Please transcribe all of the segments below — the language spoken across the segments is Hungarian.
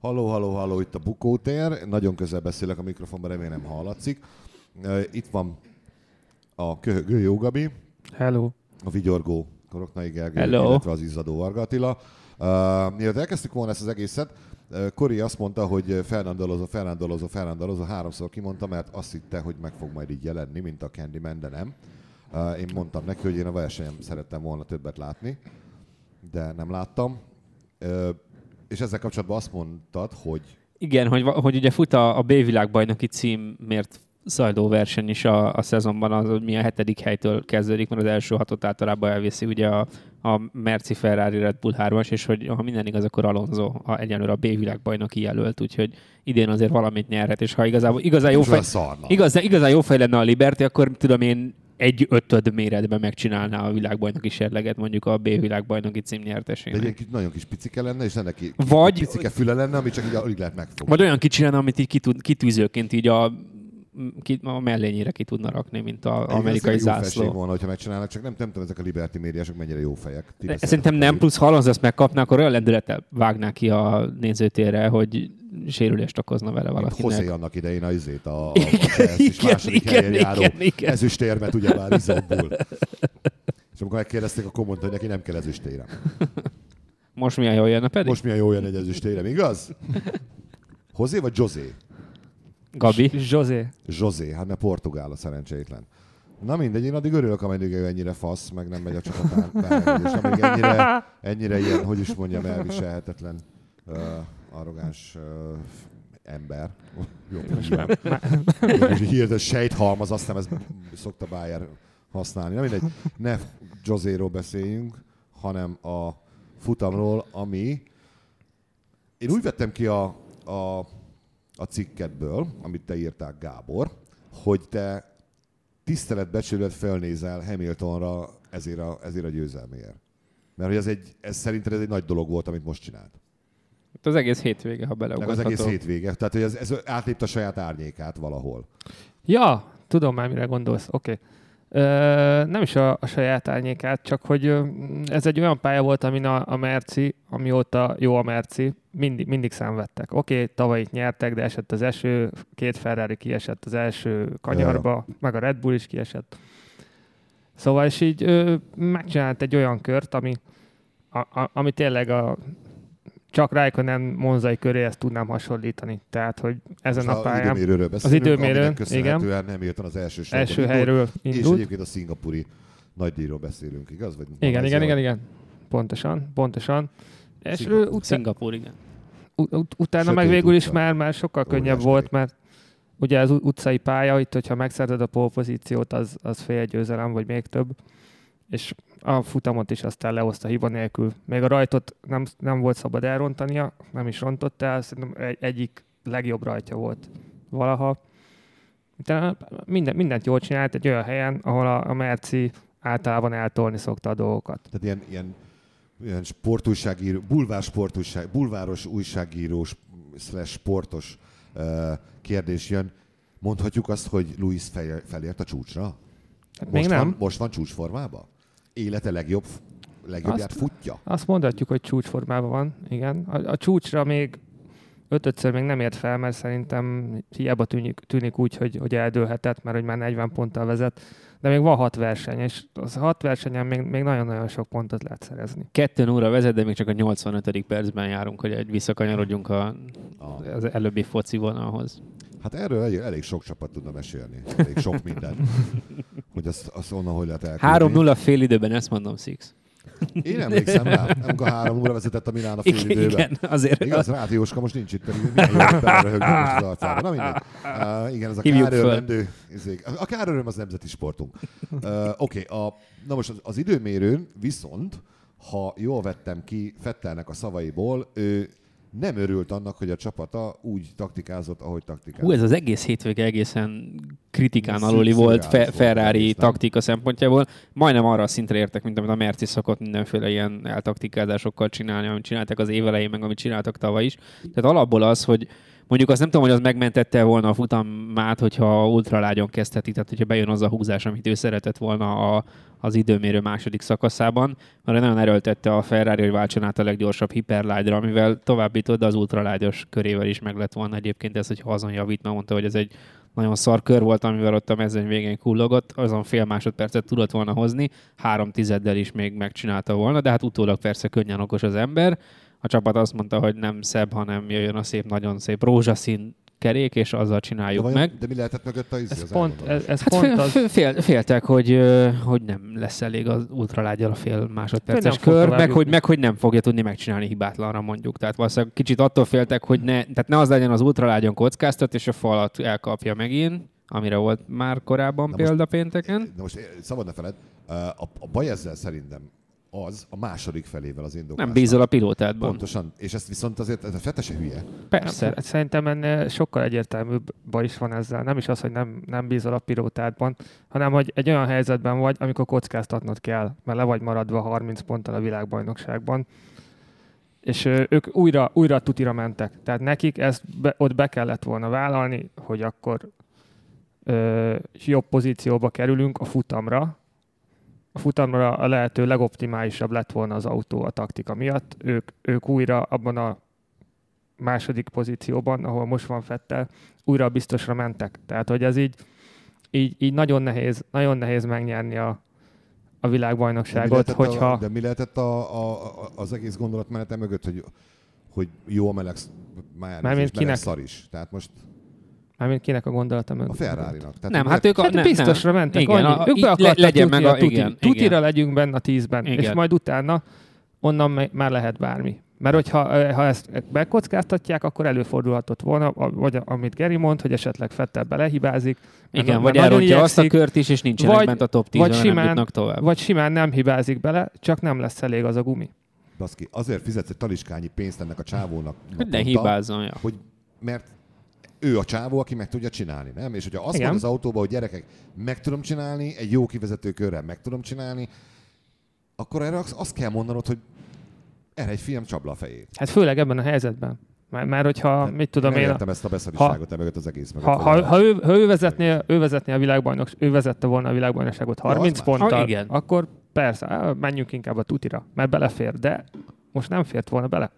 Halló, halló, halló, itt a Bukótér. Nagyon közel beszélek a mikrofonba, remélem hallatszik. Itt van a köhögő Jógabi, Hello. a vigyorgó Koroknai Gergely, Hello. illetve az izzadó Varga Attila. Uh, mielőtt elkezdtük volna ezt az egészet, Kori azt mondta, hogy Fernandolozó, Fernandolozó, Fernandolozó háromszor kimondta, mert azt hitte, hogy meg fog majd így jelenni, mint a Candyman, de nem. Uh, én mondtam neki, hogy én a versenyem szerettem volna többet látni, de nem láttam. Uh, és ezzel kapcsolatban azt mondtad, hogy Igen, hogy, hogy ugye fut a, a B-világbajnoki címért zajló verseny is a, a szezonban, az, hogy mi a hetedik helytől kezdődik, mert az első hatot általában elviszi ugye a, a Merci Ferrari Red Bull 3-as, és hogy ha minden igaz, akkor Alonso a, egyenlőre a B-világbajnoki jelölt, úgyhogy idén azért valamit nyerhet, és ha igazából igazán jó fej, igazán, igazán jó fej lenne a Liberty, akkor tudom én egy ötöd méretben megcsinálná a világbajnoki serleget mondjuk a B-világbajnoki cím De egy nyertesének. ilyen kis, nagyon kis picike lenne, és ennek ki, Vagy- picike füle lenne, ami csak így alig lehet megfogni. Vagy olyan kicsi lenne, amit így kitűzőként így a, ki, a mellényére ki tudna rakni, mint az amerikai ez egy jó zászló. volna, hogyha megcsinálnak, csak nem, nem tudom, ezek a Liberty médiások mennyire jó fejek. Ti De beszéltek Szerintem nem, plusz ha ezt megkapná, akkor olyan lendülettel vágná ki a nézőtérre, hogy sérülést okozna vele valakinek. annak idején a izét, a, a, Igen, a és igen, második igen, helyen járó igen, igen. ezüstérmet ugyebár Izobból. És amikor megkérdezték, akkor mondta, hogy neki nem kell ezüstérem. Most milyen jól jönne pedig? Most milyen jó jön egy ezüstérem, igaz? José vagy José? Gabi? José. José, hát mert portugál a szerencsétlen. Na mindegy, én addig örülök, ameddig ő ennyire fasz, meg nem megy a csapatán. És amíg ennyire, ennyire ilyen, hogy is mondjam, elviselhetetlen, uh, arrogáns uh, ember. Jó. Most hirtelen sejthalmaz, azt nem ezt szokta Bayer használni. Na mindegy, ne Joséról beszéljünk, hanem a futamról, ami én úgy vettem ki a, a, a cikkedből, amit te írtál, Gábor, hogy te tiszteletbecsülőt felnézel Hamiltonra ezért a, ezért a győzelméért. Mert hogy ez, egy, ez szerinted ez egy nagy dolog volt, amit most csinált. Hát Az egész hétvége, ha Meg az egész hétvége. Tehát, hogy ez, ez átlépte a saját árnyékát valahol. Ja, tudom már, mire gondolsz. Oké. Okay. Nem is a, a saját árnyékát, csak hogy ö, ez egy olyan pálya volt, amin a, a Merci, amióta jó a Merci, mindig, mindig szenvedtek. Oké, okay, tavaly itt nyertek, de esett az eső, két Ferrari kiesett az első kanyarba, meg a Red Bull is kiesett. Szóval, és így ö, megcsinált egy olyan kört, ami, a, a, ami tényleg a csak Raikkonen Monzai köréhez tudnám hasonlítani. Tehát, hogy ezen Most a pályán időmérőről beszélünk, időmérő, aminek köszönhetően nem érten az első első indult, helyről És indult. egyébként a szingapúri nagydíjról beszélünk, igaz? Vagy Igen, igen, igen, igen. Pontosan, pontosan. És Szingapúr. ő utána, Szingapúr, igen. ut- ut- utána Sötét meg végül is már, már sokkal könnyebb volt, mert ugye az ut- utcai pálya, itt, hogyha megszerzed a polpozíciót, az, az fél győzelem, vagy még több. És a futamot is aztán lehozta hiba nélkül. Még a rajtot nem, nem volt szabad elrontania, nem is rontott el, szerintem egy, egyik legjobb rajtja volt valaha. Utána minden, mindent jól csinált egy olyan helyen, ahol a, a Merci általában eltolni szokta a dolgokat. Tehát ilyen, ilyen, ilyen sportújságíró, bulvár sportújság, bulváros újságírós slash sportos uh, kérdés jön. Mondhatjuk azt, hogy Luis fel, felért a csúcsra? Hát Most még nem. Van, most van csúcsformában? Élete legjobb, legjobbját Azt- futja? Azt mondhatjuk, hogy csúcsformában van, igen. A, a csúcsra még ötödször még nem ért fel, mert szerintem hiába tűnik, tűnik úgy, hogy, hogy eldőlhetett, mert hogy már 40 ponttal vezet, de még van hat verseny, és az hat versenyen még, még nagyon-nagyon sok pontot lehet szerezni. Kettőn óra vezet, de még csak a 85. percben járunk, hogy egy visszakanyarodjunk a, az előbbi foci vonalhoz. Hát erről elég, elég sok csapat tudna mesélni. Elég sok minden. hogy azt, azt onnan hogy lehet elkülönni. 3-0 fél időben, ezt mondom, Six. Én emlékszem rá, amikor három óra vezetett a Milán a fél Igen, időben. igen, azért. Igaz, Ráti Jóska most nincs itt, pedig milyen jó beleröhögnek most az arcában. Na mindegy. Uh, igen, ez a izék. A káröröm az nemzeti sportunk. Uh, Oké, okay, a, na most az, az időmérőn viszont, ha jól vettem ki Fettelnek a szavaiból, ő nem örült annak, hogy a csapata úgy taktikázott, ahogy taktikázott. Hú, ez az egész hétvége egészen kritikán aluli volt fe- Ferrari egész, taktika szempontjából. Majdnem arra a szintre értek, mint amit a Merci szokott mindenféle ilyen eltaktikázásokkal csinálni, amit csináltak az évelején, meg amit csináltak tavaly is. Tehát alapból az, hogy mondjuk azt nem tudom, hogy az megmentette volna a futamát, hogyha ultralágyon kezdheti, tehát hogyha bejön az a húzás, amit ő szeretett volna a, az időmérő második szakaszában, mert nagyon erőltette a Ferrari, hogy váltson át a leggyorsabb hiperlágyra, amivel továbbított, de az ultralágyos körével is meg lett volna egyébként ez, hogyha azon javít, mert mondta, hogy ez egy nagyon szar kör volt, amivel ott a mezőny végén kullogott, azon fél másodpercet tudott volna hozni, három tizeddel is még megcsinálta volna, de hát utólag persze könnyen okos az ember. A csapat azt mondta, hogy nem szebb, hanem jöjjön a szép, nagyon szép rózsaszín kerék, és azzal De, csináljuk vajon, meg. de mi lehetett mögött a izé, Ez az pont, ez, ez Hát pont fél, az, fél, féltek, hogy, hogy nem lesz elég az ultralágyal a fél másodperces kör, meg hogy, meg hogy nem fogja tudni megcsinálni hibátlanra mondjuk. Tehát valószínűleg kicsit attól féltek, hogy ne, tehát ne az legyen az ultralágyon kockáztat, és a falat elkapja megint, amire volt már korábban Na példa most- pénteken. Na most eh, szabad ne feled, a, a baj ezzel szerintem az a második felével az indoklásnak. Nem bízol a pilótádban. Pontosan. És ezt viszont azért ez a fetese hülye. Persze. Hát Szerintem ennél sokkal egyértelműbb baj is van ezzel. Nem is az, hogy nem, nem bízol a pilótádban, hanem hogy egy olyan helyzetben vagy, amikor kockáztatnod kell, mert le vagy maradva 30 ponttal a világbajnokságban. És ők újra, újra tutira mentek. Tehát nekik ezt be, ott be kellett volna vállalni, hogy akkor ö, jobb pozícióba kerülünk a futamra. A futamra a lehető legoptimálisabb lett volna az autó a taktika miatt. Ők, ők újra abban a második pozícióban, ahol most van Fettel, újra biztosra mentek. Tehát, hogy ez így, így, így nagyon, nehéz, nagyon nehéz megnyerni a, a De világbajnokságot, lehetett hogyha... A, de mi lehetett a, a, a, az egész gondolatmenete mögött, hogy, hogy jó a meleg, már meleg kinek? szar is. Tehát most Mármint kinek a gondolata a mögött? Ferrari-nak. Tehát Nem, hát ők a, Hát nem, biztosra nem. mentek, Igen, annyi. a, ők be akartak legyen meg tutira, a, tuti, igen, tutira igen. legyünk benne a tízben, Igen. és majd utána onnan me- már lehet bármi. Mert hogyha ha ezt bekockáztatják, akkor előfordulhatott volna, a- vagy a- amit Geri mond, hogy esetleg Fettel belehibázik. Igen, vagy elrontja azt a kört is, és nincsenek vagy- bent a top 10 vagy nem simán- jutnak tovább. Vagy simán nem hibázik bele, csak nem lesz elég az a gumi. Baszki, azért fizetsz egy taliskányi pénzt ennek a csávónak. Hogy ne hibázzon, ja. Hogy, mert ő a csávó, aki meg tudja csinálni, nem? És hogyha azt Igen. az autóba, hogy gyerekek, meg tudom csinálni, egy jó kivezető körrel meg tudom csinálni, akkor erre azt azt kell mondanod, hogy erre egy film csapla a fejét. Hát főleg ebben a helyzetben. Mert, mert hogyha, mit tudom én, értem ezt a beszariságot emögött az egész mögött. ha, ha, a- ha, ő, ha ő, vezetné, ő vezetné a világbajnok, ő vezette volna a világbajnokságot 30 az más. ponttal, Ha, igen. akkor persze, menjünk inkább a tutira, mert belefér, de most nem fért volna bele.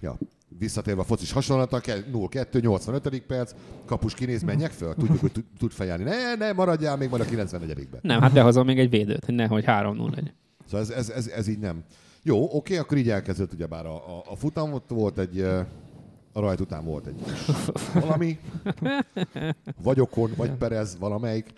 Ja. Visszatérve a focis hasonlata, 0-2, 85. perc, kapus kinéz, menjek föl, tudjuk, hogy tud- tud fejelni. Ne, ne, maradjál még majd a 94-ben. Nem, hát behozom még egy védőt, hogy nehogy 3-0 legyen. Szóval ez, ez, ez, ez így nem. Jó, oké, akkor így elkezdődött ugyebár a, a, a futam, ott volt egy, a rajt után volt egy valami, vagy Okon, vagy Perez, valamelyik.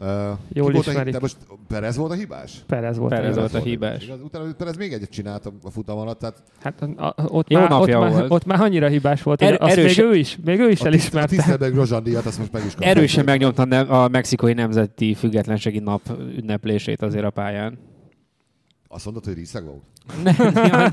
Uh, Jól volt a, ismerik. de most Perez volt a hibás? Perez volt. Perez a volt a hibás. Igaz, utána Perez még egyet csinált a, a futam alatt, tehát Hát a, a, ott, Jó már, ott, napja már, volt. ott már annyira hibás volt, hogy Er- azt erős- még ő is, még ő is a, tiszt, a elismerte. tisztelbeg Grozsán díjat, azt most meg is kapta. Erősen megnyomta a a mexikói nemzeti függetlenségi nap ünneplését azért a pályán. Azt mondod, hogy részeg volt? Nem, nem,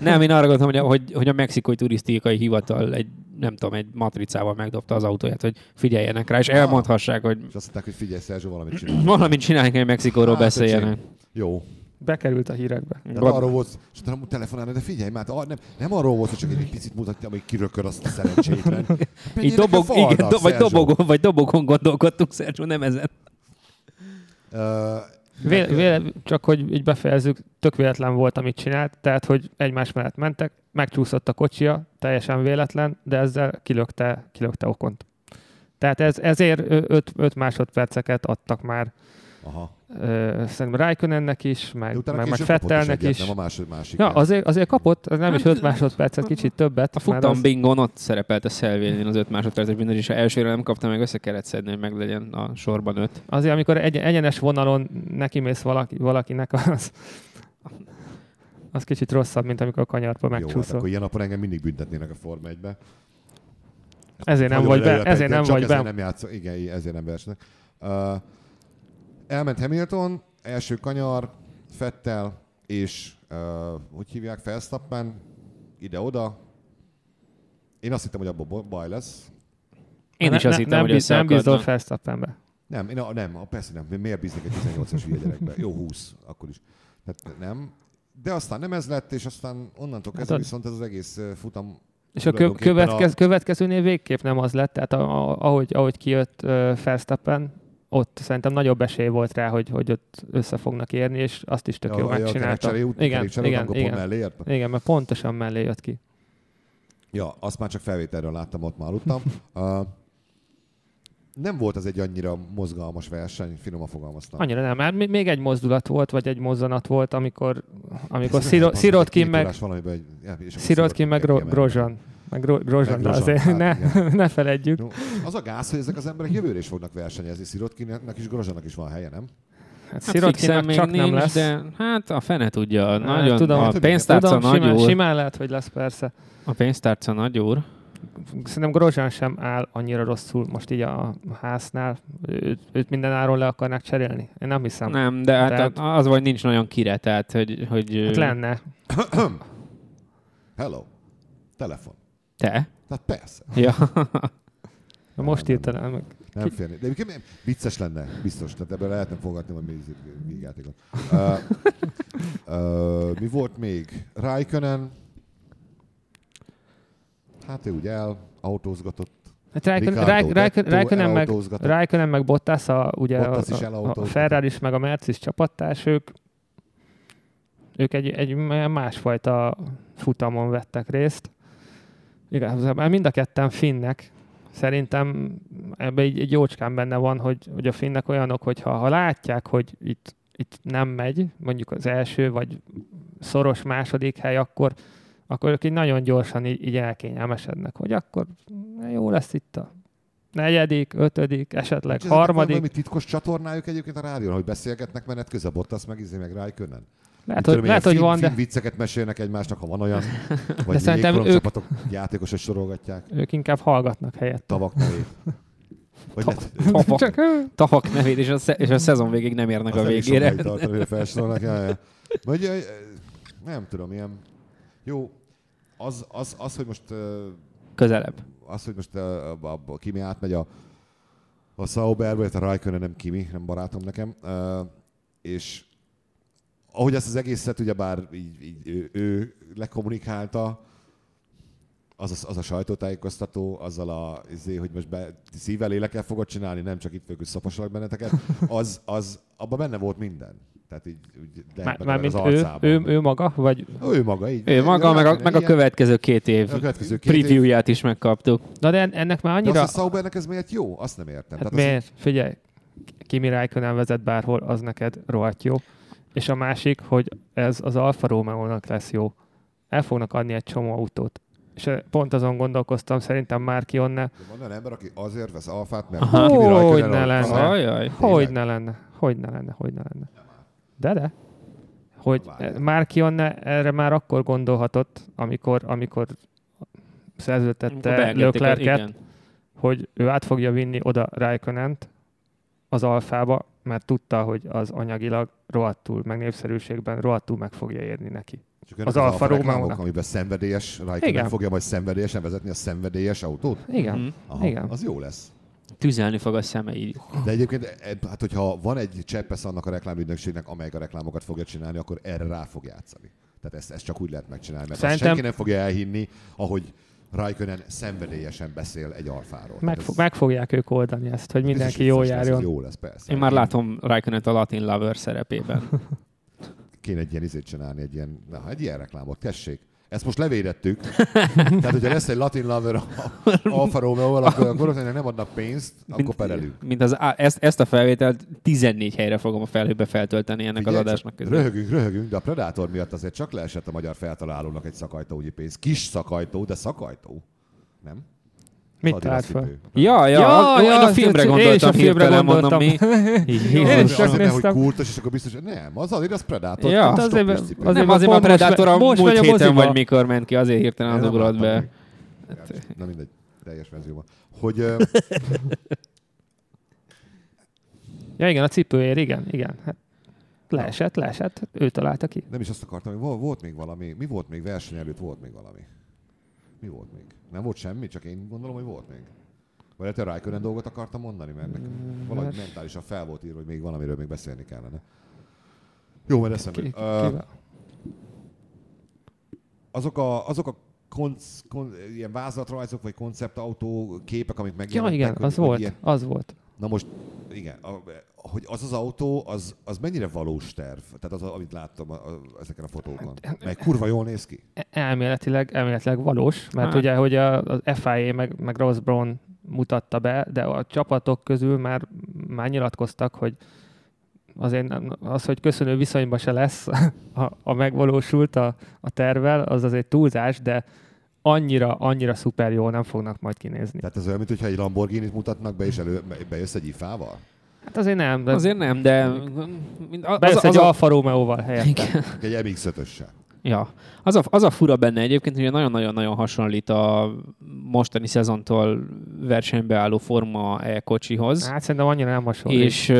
nem, én arra gondoltam, hogy a, hogy, hogy a mexikói turisztikai hivatal egy, nem tudom, egy matricával megdobta az autóját, hogy figyeljenek rá, és elmondhassák, hogy És azt mondták, hogy figyelj, Szerzsó, valamit csinál. valamit csinálják, hogy Mexikóról Hát, beszéljenek. Jó. Bekerült a hírekbe. De arról volt, és utána telefonálni, de figyelj már, ar- nem, nem arról volt, hogy csak egy picit mutatja, amíg kirökör azt a szerencsétlen. Így dobog, a falnak, igen, do, vagy, dobogon, vagy dobogon gondolkodtunk, Szerzsó, nem ezen. Ö, Véle, csak hogy így befejezzük, tök véletlen volt, amit csinált, tehát, hogy egymás mellett mentek, megcsúszott a kocsia, teljesen véletlen, de ezzel kilökte, kilökte okont. Tehát ez, ezért 5 másodperceket adtak már Aha. Szerintem Raikkonennek is, De meg, utána meg, meg Fettelnek egyet, is. Nem a másod, másik. Ja, azért, azért kapott, nem is Hát, 5 másodpercet, kicsit többet. A futam az- bingon ott szerepelt a szelvényén az 5 másodperces minden, és ha elsőre nem kapta meg, össze kellett szedni, hogy meg legyen a sorban 5. Azért, amikor egy, egyenes vonalon nekimész valaki, valakinek, az, az kicsit rosszabb, mint amikor a kanyarba Jó, hát megcsúszol. akkor ilyen napon engem mindig büntetnének a Forma 1-be. Ezért nem vagy be, ezért nem vagy ezért be. nem játszol. Igen, ezért nem versnek. Uh, elment Hamilton, első kanyar, Fettel, és uh, hogy hívják, Verstappen, ide-oda. Én azt hittem, hogy abból baj lesz. Én is azt hittem, nem, hogy biz- nem bízol. Verstappenbe. Nem, én, a- nem, a- persze nem. Miért bíznék egy 18-as hülye gyerekbe? Jó, 20, akkor is. Tehát nem. De aztán nem ez lett, és aztán onnantól kezdve Hát, viszont ez az egész futam És a kö- következ, a- következőnél végképp nem az lett, tehát a, a, ahogy, ahogy kijött uh, Verstappen, ott szerintem nagyobb esély volt rá, hogy, hogy ott össze fognak érni, és azt is tök a, jól a megcsinálta. út, Igen, után, igen, igen, mellé ért. igen, mert pontosan mellé jött ki. Ja, azt már csak felvételről láttam, ott már aludtam. Uh, nem volt az egy annyira mozgalmas verseny, finoman fogalmaztam. Annyira nem, mert még- egy mozdulat volt, vagy egy mozzanat volt, amikor, amikor Szirotkin meg, ja, Szirotkin meg. Grozsan. Meg Gro- Grozsan, Meg de Grosjean, azért hát ne, igen. ne feledjük. No, az a gáz, hogy ezek az emberek jövőre is fognak versenyezni. Szirotkinnek és Grozsanak is van helye, nem? Hát Hát még csak nincs, nem lesz. de hát a fene tudja. Hát, Nagyon, tudom, a tudom, pénztárca Tudom, nagy simán, úr. simán lehet, hogy lesz persze. A pénztárca nagy úr. Szerintem Grozsán sem áll annyira rosszul most így a háznál. Őt, őt minden áron le akarnák cserélni? Én nem hiszem. Nem, de hát Tehát- az vagy nincs nagyon kire, tehát hogy, hogy Hát lenne. Hello. Telefon. Te. Tehát persze. Ja. Na Most nem, el meg. Nem félni. De egyébként vicces lenne, biztos. Tehát ebből lehetne fogadni, hogy mi vígjátékot. Uh, uh, mi volt még? Raikkonen. Hát ő ugye el, autózgatott. Hát Raikkonen- meg. Raikkonen meg Bottas, a, ugye Bottas is a, a, a. Ferrari meg a Mercedes csapattárs, ők, ők egy, egy másfajta futamon vettek részt. Igazából mind a ketten finnek. Szerintem ebbe egy, egy jócskán benne van, hogy, hogy a finnek olyanok, hogy ha, ha látják, hogy itt, itt nem megy, mondjuk az első vagy szoros második hely, akkor, akkor ők így nagyon gyorsan így, így elkényelmesednek, hogy akkor jó lesz itt a negyedik, ötödik, esetleg Nincs harmadik. Valami titkos csatornájuk egyébként a rádión, hogy beszélgetnek menet közben Bottas meg izé meg Raikkonen. Lehet, Tudom, hogy, lehet, ilyen hogy van, de vicceket mesélnek egymásnak, ha van olyan. Vagy De szerintem ők- csapatok játékosok sorolgatják. ők inkább hallgatnak helyett. Tavak nevét. Vagy Ta- ne, Tavak, Csak tavak nevét, és a, sze- és a szezon végig nem érnek az a nem végére. sokáig tart, amire felsorolnak. Ja, ja. Vagy, nem tudom, ilyen... Jó, az, az, az hogy most Közelebb. az, hogy most a, a, a Kimi átmegy a, a Sauberbe, a Raikkonen nem Kimi, nem barátom nekem, és ahogy ezt az egészet ugyebár így, így ő, ő lekommunikálta, az a, az a sajtótájékoztató, azzal a, izé, hogy most be, szívvel lélekkel fogod csinálni, nem csak itt fogjuk szaposalak benneteket, az, az, abban benne volt minden. Tehát így, úgy Már, meg mármint az ő, arcában. ő, ő, maga, vagy... ő maga, így. Ő maga, meg a, meg a következő két év A következő két év. previewját is megkaptuk. Na de en- ennek már De annyira... az, hogy Saubernek ez miért jó? Azt nem értem. Hát Tehát miért? Figyelj, Kimi Räikkönen vezet bárhol, az neked rohadt jó. És a másik, hogy ez az Alfa Romeo-nak lesz jó. El fognak adni egy csomó autót. És eh, pont azon gondolkoztam, szerintem már onne, Az, van olyan ember, aki azért vesz alfát, mert Aha. Hogy ne lenne. Ajaj. hogy ne lenne, hogy ne lenne, hogy ne lenne. De de. Hogy Várjál. már onne erre már akkor gondolhatott, amikor, amikor szerződtette igen. hogy ő át fogja vinni oda Raikkonent az alfába, mert tudta, hogy az anyagilag rohadtul, meg népszerűségben rohadtul meg fogja érni neki. Csak Az az Alfa Romeo-nak. amiben szenvedélyes, Raikkonen Igen. fogja majd szenvedélyesen vezetni a szenvedélyes autót? Igen, Mhm. Aha, Igen. Az jó lesz. Tüzelni fog a szeme így. De egyébként, hát hogyha van egy cseppesz annak a reklámügynökségnek, amelyik a reklámokat fogja csinálni, akkor erre rá fog játszani. Tehát ezt, ezt csak úgy lehet megcsinálni, mert Szerintem... senki nem fogja elhinni, ahogy Raikkonen szenvedélyesen beszél egy alfáról. meg, fo- meg fogják ők oldani ezt, hogy mindenki jól járjon. Ez jó lesz, persze. Én már látom Raikkonen a Latin Lover szerepében. Kéne egy ilyen izét csinálni, egy ilyen, na, egy ilyen reklámot, tessék. Ezt most levédettük. Tehát, hogyha lesz egy Latin Lover a Alfa Romeo-val, akkor, akkor ennek nem adnak pénzt, akkor perelünk. mint az, ezt, ezt a felvételt 14 helyre fogom a felhőbe feltölteni ennek Figyelj, az adásnak közben. Röhögünk, röhögünk, de a Predator miatt azért csak leesett a magyar feltalálónak egy szakajtógyi pénz. Kis szakajtó, de szakajtó. Nem? Mit talált fel? Ja, ja, Ja, ja, én a filmre én is gondoltam, a filmre hirtelen mondom gondoltam. mi. Én Azért, is csak azért, mert hogy néztem. kultos, és akkor biztos, hogy nem, az Adidas Predator. Ja. nem Hát azért- azért- Nem, azért pont most Predator a múlt a héten vagy mikor ment ki, azért hirtelen az nem ugrott be. még. Na mindegy, teljes verzióban. Hogy Ja igen, a cipőér, igen, igen. Hát leesett, leesett, ő találta ki. nem is azt akartam, hogy volt, volt még valami, mi volt még verseny előtt, volt még valami. Mi volt még? Nem volt semmi, csak én gondolom, hogy volt még. Vagy hogy Raikkonen dolgot akartam mondani, mert nekem Mm, valahogy mentálisan fel volt írva, hogy még valamiről még beszélni kellene. Jó, mert eszembe. Ki- ki- kivel? azok a, azok a konc, kon, ilyen vázlatrajzok, vagy konceptautó képek, amik Ja, megjelentek. igen, hogy- az volt, Ilyen, az volt. Na most, igen, a, hogy az az autó, az, az mennyire valós terv? Tehát az, amit láttam a, a, ezeken a fotókon. Meg kurva jól néz ki. E- Elméletileg, elméletileg valós, mert Hát. ugye, hogy a, az FIA meg, meg Ross Brown mutatta be, de a csapatok közül már, már nyilatkoztak, hogy azért nem- az, hogy köszönő viszonyban se lesz, a, a megvalósult a, a tervel, az azért túlzás, de annyira, annyira szuper jól nem fognak majd kinézni. Tehát ez olyan, mintha egy Lamborghini-t mutatnak be, és elő, bejössz egy ifával? Hát azért nem, de Azért nem, de mind- az, bejössz az, egy a, Alfa Romeo-val helyette. Igen. Egy MX-5-össel. Ja. Az a, az a fura benne egyébként, hogy nagyon-nagyon-nagyon hasonlít a mostani szezontól versenybe álló Forma E kocsihoz. Hát szerintem annyira nem hasonlít. És,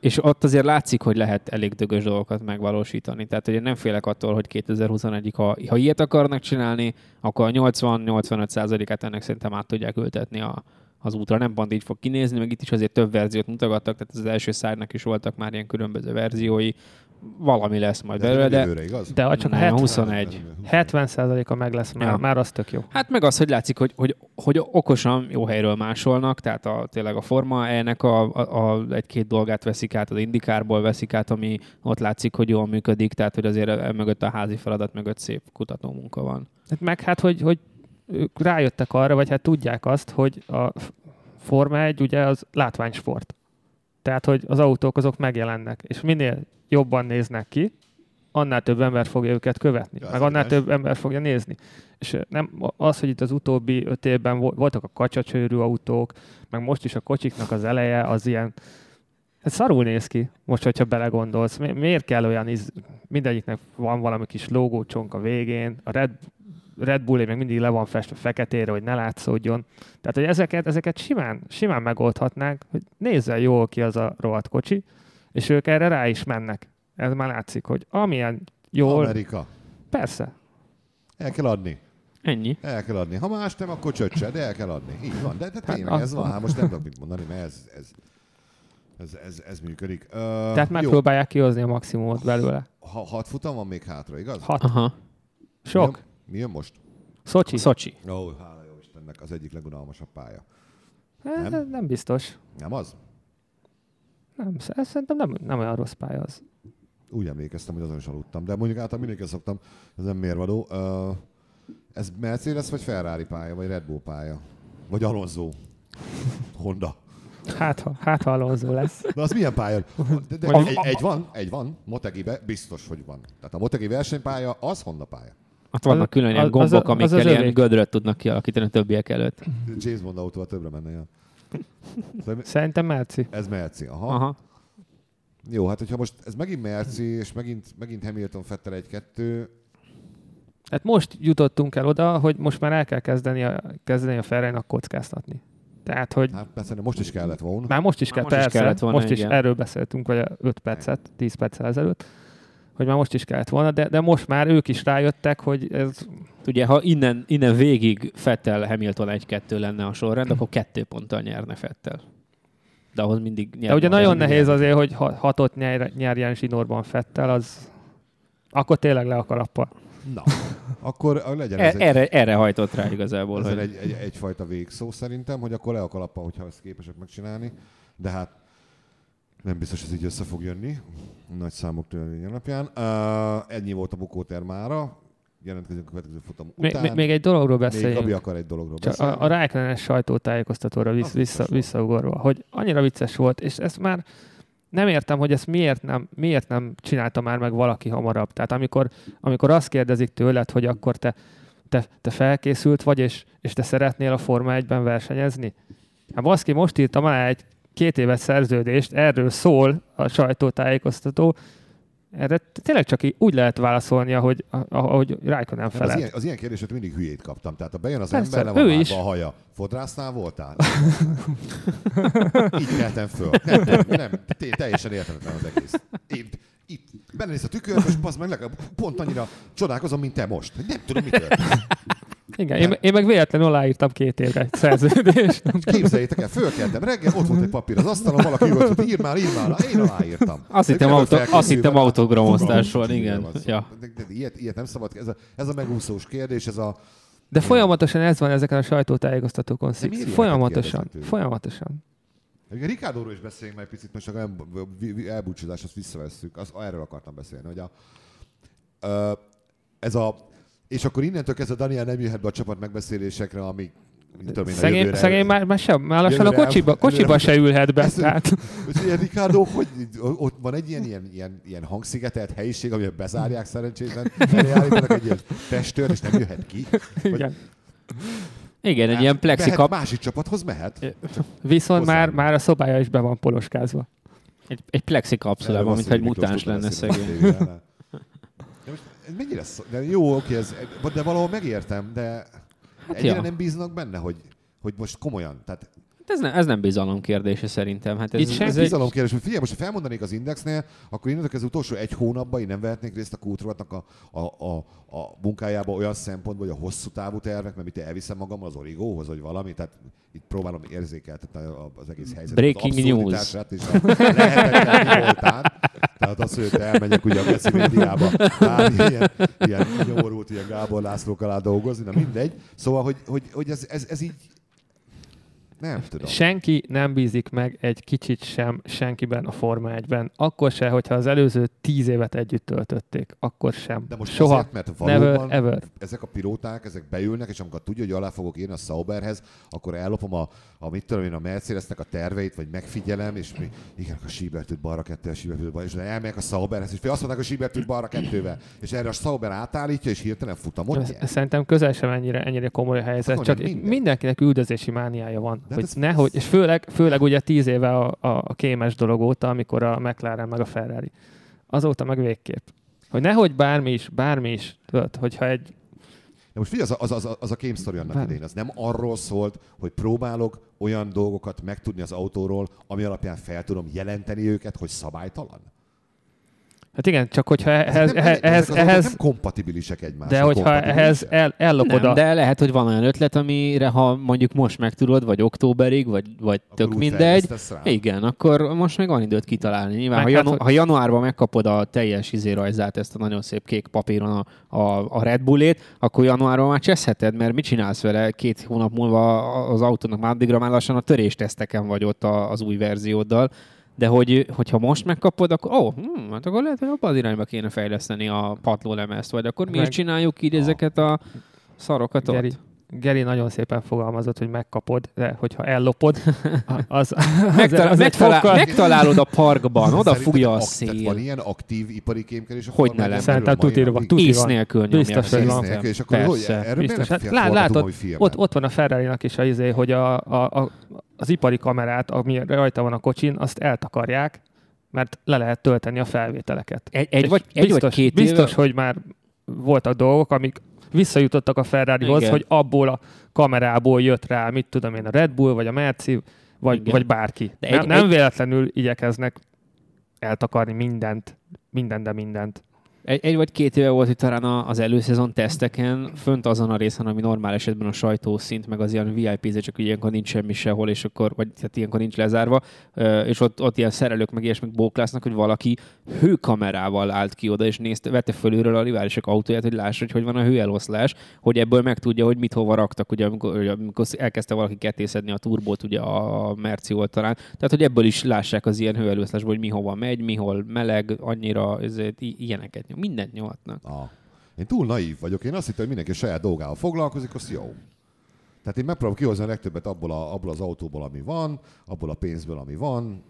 és ott azért látszik, hogy lehet elég dögös dolgokat megvalósítani. Tehát hogy én nem félek attól, hogy 2021-ig, ha, ha ilyet akarnak csinálni, akkor a 80-85%-át ennek szerintem át tudják ültetni a, az útra. Nem pont így fog kinézni, meg itt is azért több verziót mutogattak, tehát az első szárnak is voltak már ilyen különböző verziói. Valami lesz majd De belőle, de jövőre, igaz? de ha csak nem, 70, 21. 70%-a meg lesz, már, Ja. már az tök jó. Hát meg az, hogy látszik, hogy, hogy, hogy okosan jó helyről másolnak, tehát a, tényleg a Forma ennek a, a, a egy-két dolgát veszik át, az indikárból veszik át, ami ott látszik, hogy jól működik, tehát hogy azért e mögött a házi feladat mögött szép kutató munka van. Hát meg hát, hogy, hogy ők rájöttek arra, vagy hát tudják azt, hogy a Forma 1 ugye az látványsport. Tehát, hogy az autók azok megjelennek, és minél jobban néznek ki, annál több ember fogja őket követni, Ja, ez meg annál több ember fogja nézni. És nem az, hogy itt az utóbbi öt évben vo- voltak a kacsacsőrű autók, meg most is a kocsiknak az eleje az ilyen, hát szarul néz ki, most, hogyha belegondolsz. Mi- Miért kell olyan, íz... mindegyiknek van valami kis logócsonk a végén, a Red, Red Bull meg mindig le van festve feketére, hogy ne látszódjon. Tehát, hogy ezeket, ezeket simán, simán megoldhatnánk, hogy nézzen jól ki az a rohadt kocsi, és ők erre rá is mennek. Ez már látszik, hogy amilyen jól, Amerika. persze, El kell adni. Ennyi. El kell adni. Ha más nem, akkor csöccse, de el kell adni. Így van. De, de Hát tényleg az- ez van. Hát most nem tudok mit mondani, mert ez, ez, ez, ez, ez működik. Uh, tehát megpróbálják kihozni a maximumot belőle. Ha, hat futam van még hátra, igaz? Hat. Aha. Sok. Jön, mi jön most? Szocsi. Szocsi. Ó, oh, hála jó Istennek, az egyik legunalmasabb pálya. nem? Nem? nem biztos. Nem az? Nem, sz- szerintem nem, nem olyan rossz pálya az. Úgy emlékeztem, hogy azon is aludtam. De mondjuk általában mindig szoktam, ez nem mérvadó. Uh, ez Mercedes vagy Ferrari pálya, vagy Red Bull pálya? Vagy Alonso? Honda. Hát, ha, hát, ha Alonso lesz. De az milyen pálya? De, de egy, egy, van, egy van, Motegibe biztos, hogy van. Tehát a Motegi versenypálya az Honda pálya. Ott vannak Az- külön ilyen az- az gombok, a- az amikkel az ilyen övék. gödröt tudnak kialakítani a többiek előtt. James Bond autóval többre menne, ja. Szóval Szerintem Merci. Ez Merci, aha. aha. Jó, hát hogyha most ez megint Merci, és megint, megint Hamilton Fettel egy-kettő, Hát most jutottunk el oda, hogy most már el kell kezdeni a, kezdeni a ferrari kockáztatni. Tehát, hogy hát persze most is kellett volna. már most is Már kell, most is persze, kellett volna, most is igen. erről beszéltünk, vagy 5 percet, 10 perccel ezelőtt, hogy már most is kellett volna, de, de most már ők is rájöttek, hogy ez Ugye, ha innen, innen végig Fettel Hamilton 1-2 lenne a sorrend, akkor kettő ponttal nyerne Fettel. De ahhoz mindig nyerne. De ugye nagyon nehéz azért, hogy ha- hatot nyer, nyerjen zsinórban Fettel, az akkor tényleg le a kalappal. Na, akkor legyen ez E- egy, erre, erre hajtott rá igazából. ez Hogy... egy, egy, egyfajta végszó szerintem, hogy akkor le a kalappa, hogyha ezt képesek megcsinálni. De hát nem biztos, ez így össze fog jönni. Nagy számok törvény alapján. Uh, ennyi volt a bukóter mára. Jelentkezünk a következő futam Még, után. még, még egy dologról még beszéljünk. Gabi akar egy dologról Csak beszélni. a, a Rijkanen sajtótájékoztatóra vissz, vissza, visszaugorva, hogy annyira vicces volt, és ezt már nem értem, hogy ezt miért nem, miért nem csinálta már meg valaki hamarabb. Tehát amikor, amikor azt kérdezik tőled, hogy akkor te, te, te felkészült vagy, és, és te szeretnél a Forma 1-ben versenyezni? Hát baszki, most írtam alá egy két éves szerződést, erről szól a sajtótájékoztató, erre tényleg csak így úgy lehet válaszolni, ahogy, ahogy Nem, az, felelt. ilyen, az ilyen kérdését mindig hülyét kaptam. Tehát ha bejön az Persze, ember, le van is. a haja. Fodrásznál voltál? Így keltem föl. Nem, nem, nem teljesen értelmetlen az egész. Én itt belenéz a tükörbe, és meg legalább pont annyira csodálkozom, mint te most. Nem tudom, mi történt. Igen, én, én meg véletlenül aláírtam két évre egy szerződést. Képzeljétek el, fölkeltem reggel, ott volt egy papír az asztalon, valaki ült, hogy ír már, ír már, én aláírtam. Azt De hittem, autó, azt hittem autogramoztás van, igen. Ja. szó. De, de, ilyet, ilyet nem szabad, ez a, ez a megúszós kérdés, ez a De folyamatosan ez van ezeken a sajtótájékoztatókon. De Folyamatosan. Folyamatosan. Ricardóról is beszéljünk meg egy picit, most csak elbúcsúzás, azt visszavesszük. Az, erről akartam beszélni, hogy a, ez a, és akkor innentől kezdve Daniel nem jöhet be a csapat megbeszélésekre, ami tudom én, Szegény, jövőre- szegény már, már, sem, már lassan a kocsiba, kocsiba se ülhet be. Ez- Tehát, ilyen Ricardo, hogy ott van egy ilyen, ilyen, ilyen, ilyen hangszigetelt helyiség, amiben bezárják szerencsétlen, elé állítanak egy ilyen testőrt, és nem jöhet ki. Vagy igen. Igen, egy ilyen mehet, plexikap, másik csapathoz mehet. Viszont Hozzá. már, már a szobája is be van poloskázva. egy, egy plexikapszulában, mintha egy mutáns lenne szegény. De most ez mennyire szó, de jó, oké, ez, de valahol megértem, de hát ennyire ja. nem bíznak benne, hogy, hogy most komolyan. Tehát Ez, ne, ez nem bizalom kérdése szerintem. Hát ez, Itt ez senki- egy, bizalom kérdés, figyelj, most ha felmondanék az indexnél, akkor innentől az utolsó egy hónapban én nem vehetnék részt a kultúratnak a, a, a, a munkájába olyan szempontból, hogy a hosszú távú tervek, mert mit elviszem magam az origóhoz, vagy valami, tehát itt próbálom érzékeltetni a- az egész helyzetet. Breaking az news. És a az, hogy elmegyek ugye a Geci médiába, bármi ilyen, ilyen nyomorult, ilyen Gábor Lászlók alá dolgozni, na mindegy. Szóval, hogy, hogy, hogy ez, ez, ez így nem tudom. Senki nem bízik meg egy kicsit sem senkiben a Forma 1-ben. Akkor se, hogyha az előző tíz évet együtt töltötték. Akkor sem. De most Soha. azért, mert valóban Never, ever. ezek a pilóták, ezek beülnek, és amikor tudja, hogy alá fogok írni a Sauberhez, akkor ellopom a, a mit tudom én, a Mercedesnek a terveit, vagy megfigyelem, és mi, igen, a Siebertőt balra kettő, a Siebertőt balra, és elmegyek a Sauberhez, és fél azt mondták, a Siebertőt balra kettővel, és erre a Sauber átállítja, és hirtelen futamot szerintem közel sem ennyire, ennyire komoly a helyzet, Akkor csak mindenkinek üldözési mániája van. De hogy ez- nehogy, és főleg, főleg ugye tíz éve a, a, a kémes dolog óta, amikor a McLaren meg a Ferrari. Azóta meg végképp. Hogy nehogy bármi is, bármi is, tudod, hogyha egy De most figyelj, az, az, az, az a game story annak Bár- idején, az nem arról szólt, hogy próbálok olyan dolgokat megtudni az autóról, ami alapján fel tudom jelenteni őket, hogy szabálytalan. Hát igen, csak hogyha ehhez, nem, ehhez, ezek az autók ehhez nem kompatibilisek egymással. de hogyha ehhez el, ellopod nem, a... de lehet, hogy van olyan ötlet, amire ha mondjuk most megtudod, vagy októberig, vagy, vagy Akkor tök mindegy, igen, akkor most még van időt kitalálni. Nyilván, Meg ha, hát, janu- hogy- ha januárban megkapod a teljes izérajzát, ezt a nagyon szép kék papíron a, a, a Red Bullét, akkor januárban már cseszheted, mert mit csinálsz vele két hónap múlva az autónak, már addigra már lassan a törésteszteken vagy ott a, az új verzióddal. De hogy, hogyha most megkapod, akkor ó, hm, hát akkor lehet, hogy abban az irányba kéne fejleszteni a patlólemezt, vagy akkor mi Meg- is csináljuk így Ah. ezeket a szarokat ott. Geri, nagyon szépen fogalmazott, hogy megkapod, de hogyha ellopod, az, az, Megtalál, az megtalál, fokkal... megtalálod a parkban, oda fújja a ak- Tehát van szél. ilyen aktív ipari kémkedés Hogy ne lenne. Szerintem tutira van. Ész van. nélkül nyomja. Biztos, hogy van. és akkor hogy Persze. erről Biztos. Hát látod, látod, hogy filmen? Ott, ott van a Ferrari-nak is a izé, hogy a, a, a, az ipari kamerát, ami rajta van a kocsin, azt eltakarják, mert le lehet tölteni a felvételeket. Egy, egy, vagy, egy biztos, vagy két Biztos, hogy már voltak dolgok, amik visszajutottak a Ferrarihoz, hogy abból a kamerából jött rá, mit tudom én, a Red Bull, vagy a Merci, vagy, Igen. vagy bárki. De nem, egy- nem egy- véletlenül igyekeznek eltakarni mindent, minden, de mindent. Egy, egy vagy két éve volt itt talán az előszezon teszteken, fönt azon a részen, ami normál esetben a sajtó szint, meg az ilyen VIP, csak ilyenkor nincs semmi sehol, és akkor, vagy tehát ilyenkor nincs lezárva, és ott, ott ilyen szerelők meg ilyesmik bóklásznak, hogy valaki hőkamerával állt ki oda, és nézte, vette fölülről a riválisok autóját, hogy lássa, hogy hogy van a hőeloszlás, hogy ebből megtudja, hogy mit hova raktak, ugye, amikor, amikor elkezdte valaki kettészedni a turbót, ugye a Merci oltalán. Tehát, hogy ebből is lássák az ilyen hőeloszlásból, hogy mi hova megy, mi hol meleg, annyira, i- ilyeneket nyom, mindent nyomatnak. Ah. Én túl naív vagyok. Én azt hittem, hogy mindenki a saját dolgával foglalkozik, az jó. Tehát én megpróbálom kihozni a legtöbbet abból, a, abból az autóból, ami van, abból a pénzből, ami van.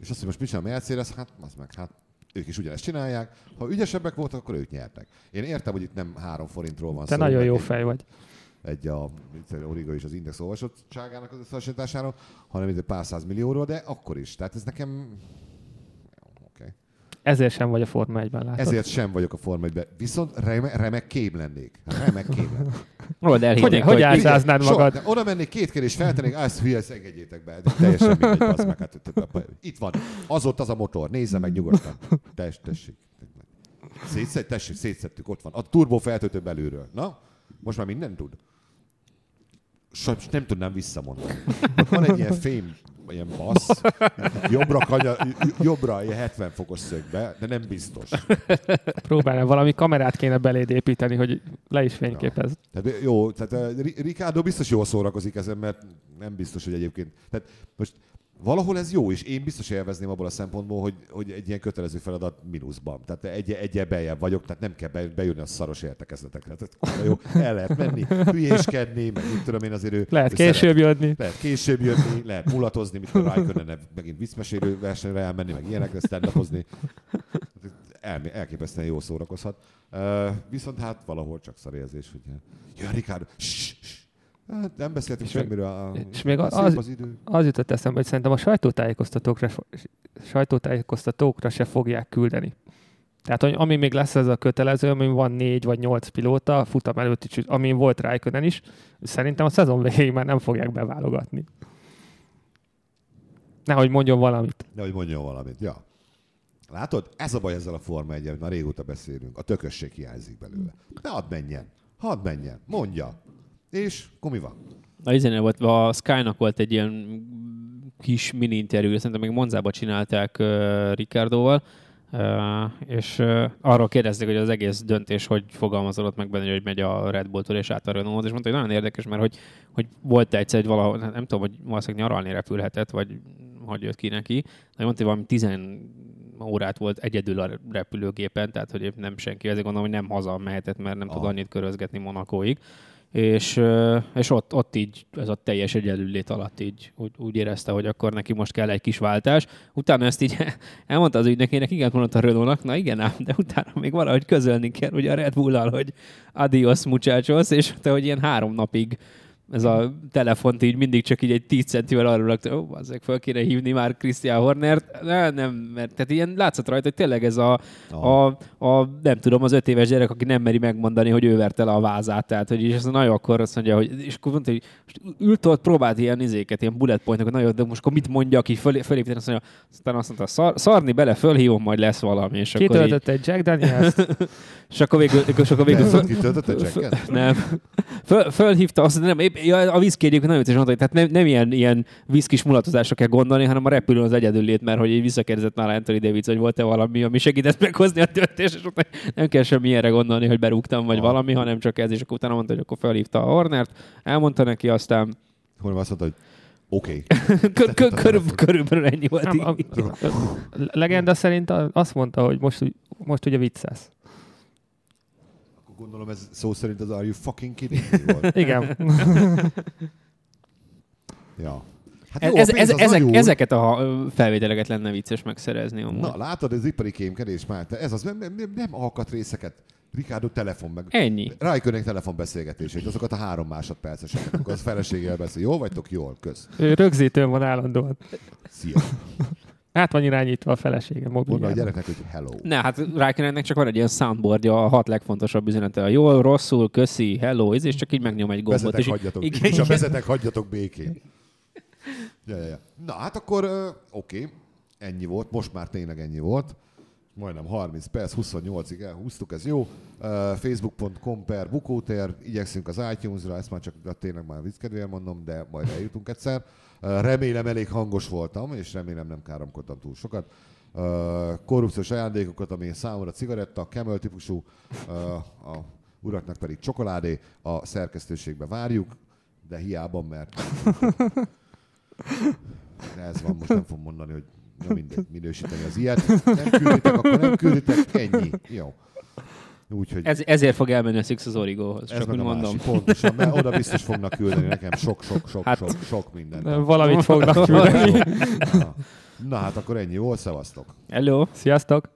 És azt, hogy most mit csinál a Mercedes, hát az meg, hát ők is ugyanezt csinálják. Ha ügyesebbek voltak, akkor ők nyertek. Én értem, hogy itt nem három forintról van Te szó. nagyon meg jó fej vagy. egy a Origo és az Index olvasottságának az összehasonlításáról, hanem egy pár száz millióról, de akkor is. Tehát ez nekem... Ezért sem vagy a Forma 1-ben látod. Ezért sem vagyok a Forma 1 Viszont reme, remek kém lennék. Remek kém lennék. Rólad elhinnék, hogy hogy, Álcáznád magad. de Oda mennék két kérdés, feltennék, "Á, ezt hülye, ezt engedjétek be. De teljesen mindegy, az meg. Hát, itt van. Az ott az a motor. Nézze meg nyugodtan. Tess, tessék. Szétszed, tessék, szétszettük, ott van. A turbo feltöltő belülről. Na, Most már minden tud. Sajnos nem tudnám visszamondani. Ott van egy ilyen fém, ilyen bassz, jobbra, kanya, jobbra ilyen 70 fokos szögbe, de nem biztos. Próbálna valami kamerát kéne beléd építeni, hogy le is fényképez. Ja. Tehát jó, tehát uh, Ricardo biztos jól szórakozik ezen, mert nem biztos, hogy egyébként. Tehát most valahol ez jó, és én biztos élvezném abból a szempontból, hogy, hogy egy ilyen kötelező feladat mínuszban. Tehát egy, egy beljebb vagyok, tehát nem kell be, bejönni a szaros értekezletekre. Tehát jó, el lehet menni, hülyéskedni, meg mit tudom én azért ő... Lehet ő később szeret, jönni. Lehet később jönni, lehet mulatozni, mikor Raikkonen megint viccmesélő versenyre elmenni, meg ilyenekre stand el, elképesztően jó szórakozhat. Uh, viszont hát valahol csak szarérzés, hogy jön Ricardo, Hát nem beszéltünk semmiről. A, és még az, az, az, idő. az jutott eszembe, hogy szerintem a sajtótájékoztatókra, sajtótájékoztatókra se fogják küldeni. Tehát, hogy ami még lesz ez a kötelező, ami van négy vagy nyolc pilóta, futam előtt is, ami volt Rájkönen is, szerintem a szezon végéig már nem fogják beválogatni. Nehogy mondjon valamit. Nehogy mondjon valamit, ja. Látod, ez a baj ezzel a Forma 1 már régóta beszélünk. A tökösség hiányzik belőle. De hadd menjen, hadd menjen, mondja. És akkor mi van? A izenél volt, a Sky-nak volt egy ilyen kis mini interjú, szerintem még Monzába csinálták uh, Ricardoval, Uh, és uh, arról kérdezték, hogy az egész döntés hogy fogalmazódott meg benne, hogy megy a Red Bull-tól és át a Renault, és mondta, hogy nagyon érdekes, mert hogy, hogy volt egyszer egy valahol, nem tudom, hogy valószínűleg nyaralni repülhetett, vagy hogy jött ki neki, de mondta, hogy valami 10 órát volt egyedül a repülőgépen, tehát hogy nem senki, ezért gondolom, hogy nem haza mehetett, mert nem Aha. tud annyit körözgetni Monakóig és, és ott, ott így ez a teljes egyenlőlét alatt így úgy, úgy érezte, hogy akkor neki most kell egy kis váltás. Utána ezt így elmondta az ügynökének, igen, mondta a Renault-nak, na igen ám, de utána még valahogy közölni kell ugye a Red Bull-al, hogy adios muchachos, és te, hogy ilyen három napig ez a telefont így mindig csak így egy 10 centivel arra rakta, ó, azért fel kéne hívni már Christian Hornert. Ne, nem, mert tehát ilyen látszott rajta, hogy tényleg ez a, oh. a, a, nem tudom, az öt éves gyerek, aki nem meri megmondani, hogy ő verte le a vázát. Tehát, hogy és ez nagyon akkor azt mondja, hogy, és akkor mondta, hogy most ült ott, próbált ilyen izéket, ilyen bullet pointokat, nagyon, de most akkor mit mondja, aki föl, fölépíteni, azt mondja, aztán azt mondta, szar, szarni bele, fölhívom, majd lesz valami. És Kitöltött egy Jack Daniels? és akkor végül, és akkor végül föl, kitöltött egy Jacket? Nem. Föl, fölhívta azt, nem, épp, ja, a viszki egyébként nagyon vicces mondta, hogy tehát nem, nem ilyen, ilyen viszkis mulatozásra kell gondolni, hanem a repülő az egyedül lét, mert hogy így visszakérdezett nála Anthony Davis, hogy volt-e valami, ami segített meghozni a töltés, és ott nem kell semmi ilyenre gondolni, hogy berúgtam, vagy ah. valami, hanem csak ez, és akkor utána mondta, hogy akkor felhívta a Hornert, elmondta neki, aztán Horner azt mondta, hogy Oké. Okay. Körülbelül ennyi volt. Nem, a, a, legenda szerint azt mondta, hogy most, most ugye vicces. Gondolom ez szó szerint az Are you fucking kidding volt. Igen. ja. Hát jó, ez, ez, ezek, ezeket a felvételeket lenne vicces megszerezni. Amúgy. Na, látod, ez ipari kémkedés már. Ez az nem, nem, nem alkatrészeket. Ricardo telefon meg. Ennyi. Rájkönnek telefonbeszélgetését, azokat a három másodperceseket. Akkor az feleséggel beszél. Jól vagytok? Jól, kösz. Rögzítőn van állandóan. Szia. Hát van irányítva a felesége mobiljában. a gyereknek, hogy hello. Ne, hát Rákenennek csak van egy ilyen soundboardja, a hat legfontosabb üzenete. A jól, rosszul, köszi, hello, és csak így megnyom egy gombot. Vezetek, és hagyjatok, igen, és a vezetek, hagyjatok békén. Ja, ja, ja. Na, hát akkor oké, okay. ennyi volt, most már tényleg ennyi volt. Majdnem 30 perc, 28-ig elhúztuk, ez jó. Uh, Facebook.com per bukótér, igyekszünk az iTunes-ra, ezt már csak tényleg már vicckedvéért mondom, de majd eljutunk egyszer. Remélem elég hangos voltam, és remélem nem káromkodtam túl sokat. Korrupciós ajándékokat, ami számomra cigaretta, Camel típusú, a uraknak pedig csokoládé, a szerkesztőségbe várjuk, de hiába, mert de ez van, most nem fogom mondani, hogy na mindegy, minősíteni az ilyet. Nem külditek, akkor nem külditek, ennyi. Jó. Úgyhogy Ez, ezért fog elmenni a Six az Origóhoz, csak úgy mondom. Másik, pontosan, mert oda biztos fognak küldeni nekem sok, sok, sok, hát, sok, sok minden. Valamit fognak küldeni. Na, na, hát akkor ennyi volt, szevasztok. Hello. Sziasztok.